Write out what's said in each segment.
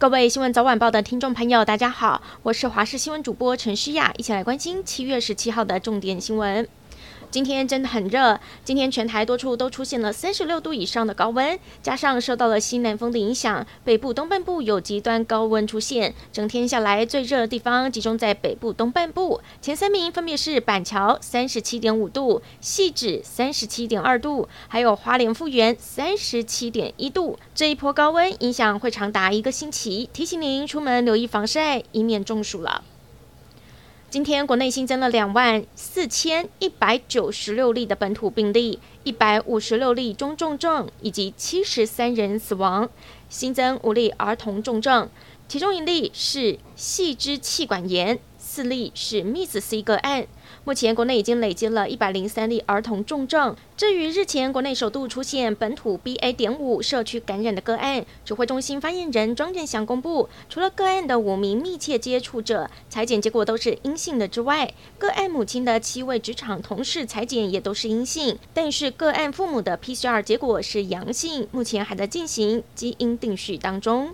各位新闻早晚报的听众朋友，大家好，我是华视新闻主播陈诗雅，一起来关心七月十七号的重点新闻。今天真的很热，今天全台多处都出现了三十六度以上的高温，加上受到了西南风的影响，北部东半部有极端高温出现。整天下来最热的地方集中在北部东半部，前三名分别是板桥三十七点五度、细指三十七点二度，还有花莲复原三十七点一度。这一波高温影响会长达一个星期，提醒您出门留意防晒，以免中暑了。今天国内新增了两万四千一百九十六例的本土病例，一百五十六例中重症，以及七十三人死亡，新增五例儿童重症，其中一例是细支气管炎。四例是 MIS-C 个案，目前国内已经累积了一百零三例儿童重症。至于日前国内首度出现本土 BA. 点五社区感染的个案，指挥中心发言人庄人祥公布，除了个案的五名密切接触者采检结果都是阴性的之外，个案母亲的七位职场同事采检也都是阴性，但是个案父母的 PCR 结果是阳性，目前还在进行基因定序当中。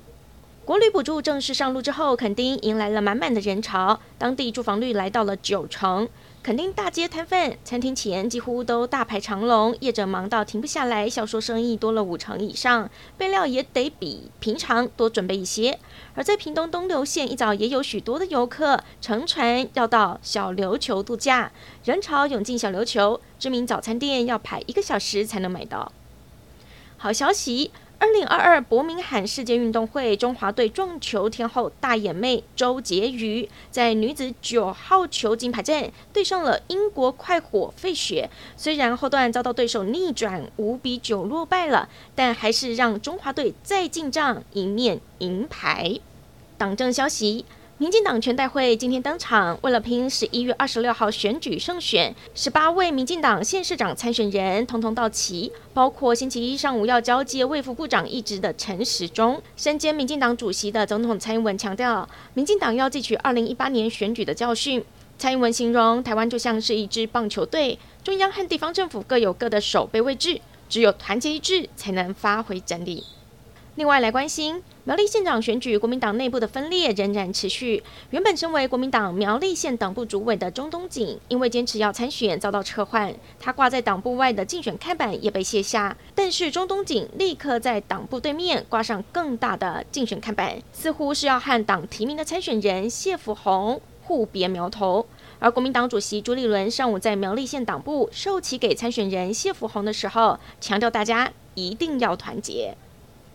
国旅补助正式上路之后，垦丁迎来了满满的人潮，当地住房率来到了九成。垦丁大街摊贩、餐厅前几乎都大排长龙，业者忙到停不下来，销售生意多了五成以上，备料也得比平常多准备一些。而在屏东东流县，一早也有许多的游客乘船要到小琉球度假，人潮涌进小琉球，知名早餐店要排一个小时才能买到。好消息！二零二二伯明翰世界运动会，中华队撞球天后大眼妹周婕妤在女子九号球金牌战对上了英国快火费雪，虽然后段遭到对手逆转五比九落败了，但还是让中华队再进账一面银牌。党政消息。民进党全代会今天登场，为了拼十一月二十六号选举胜选，十八位民进党县市长参选人统统到齐，包括星期一上午要交接卫副部长一职的陈时中。身兼民进党主席的总统蔡英文强调，民进党要汲取二零一八年选举的教训。蔡英文形容台湾就像是一支棒球队，中央和地方政府各有各的守备位置，只有团结一致才能发挥整理。另外来关心苗栗县长选举，国民党内部的分裂仍然持续。原本身为国民党苗栗县党部主委的钟东锦，因为坚持要参选，遭到撤换，他挂在党部外的竞选看板也被卸下。但是钟东锦立刻在党部对面挂上更大的竞选看板，似乎是要和党提名的参选人谢福弘互别苗头。而国民党主席朱立伦上午在苗栗县党部授旗给参选人谢福弘的时候，强调大家一定要团结。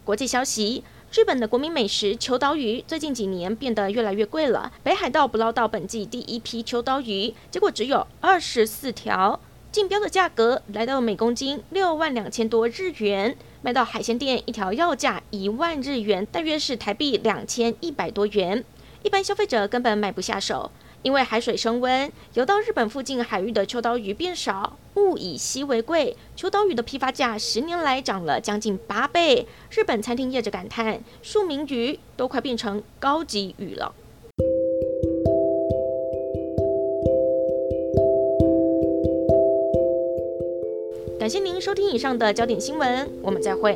国际消息：日本的国民美食秋刀鱼最近几年变得越来越贵了。北海道捕捞到本季第一批秋刀鱼，结果只有二十四条，竞标的价格来到每公斤六万两千多日元，卖到海鲜店一条要价一万日元，大约是台币两千一百多元，一般消费者根本买不下手。因为海水升温，游到日本附近海域的秋刀鱼变少，物以稀为贵，秋刀鱼的批发价十年来涨了将近八倍。日本餐厅业者感叹，庶民鱼都快变成高级鱼了。感谢您收听以上的焦点新闻，我们再会。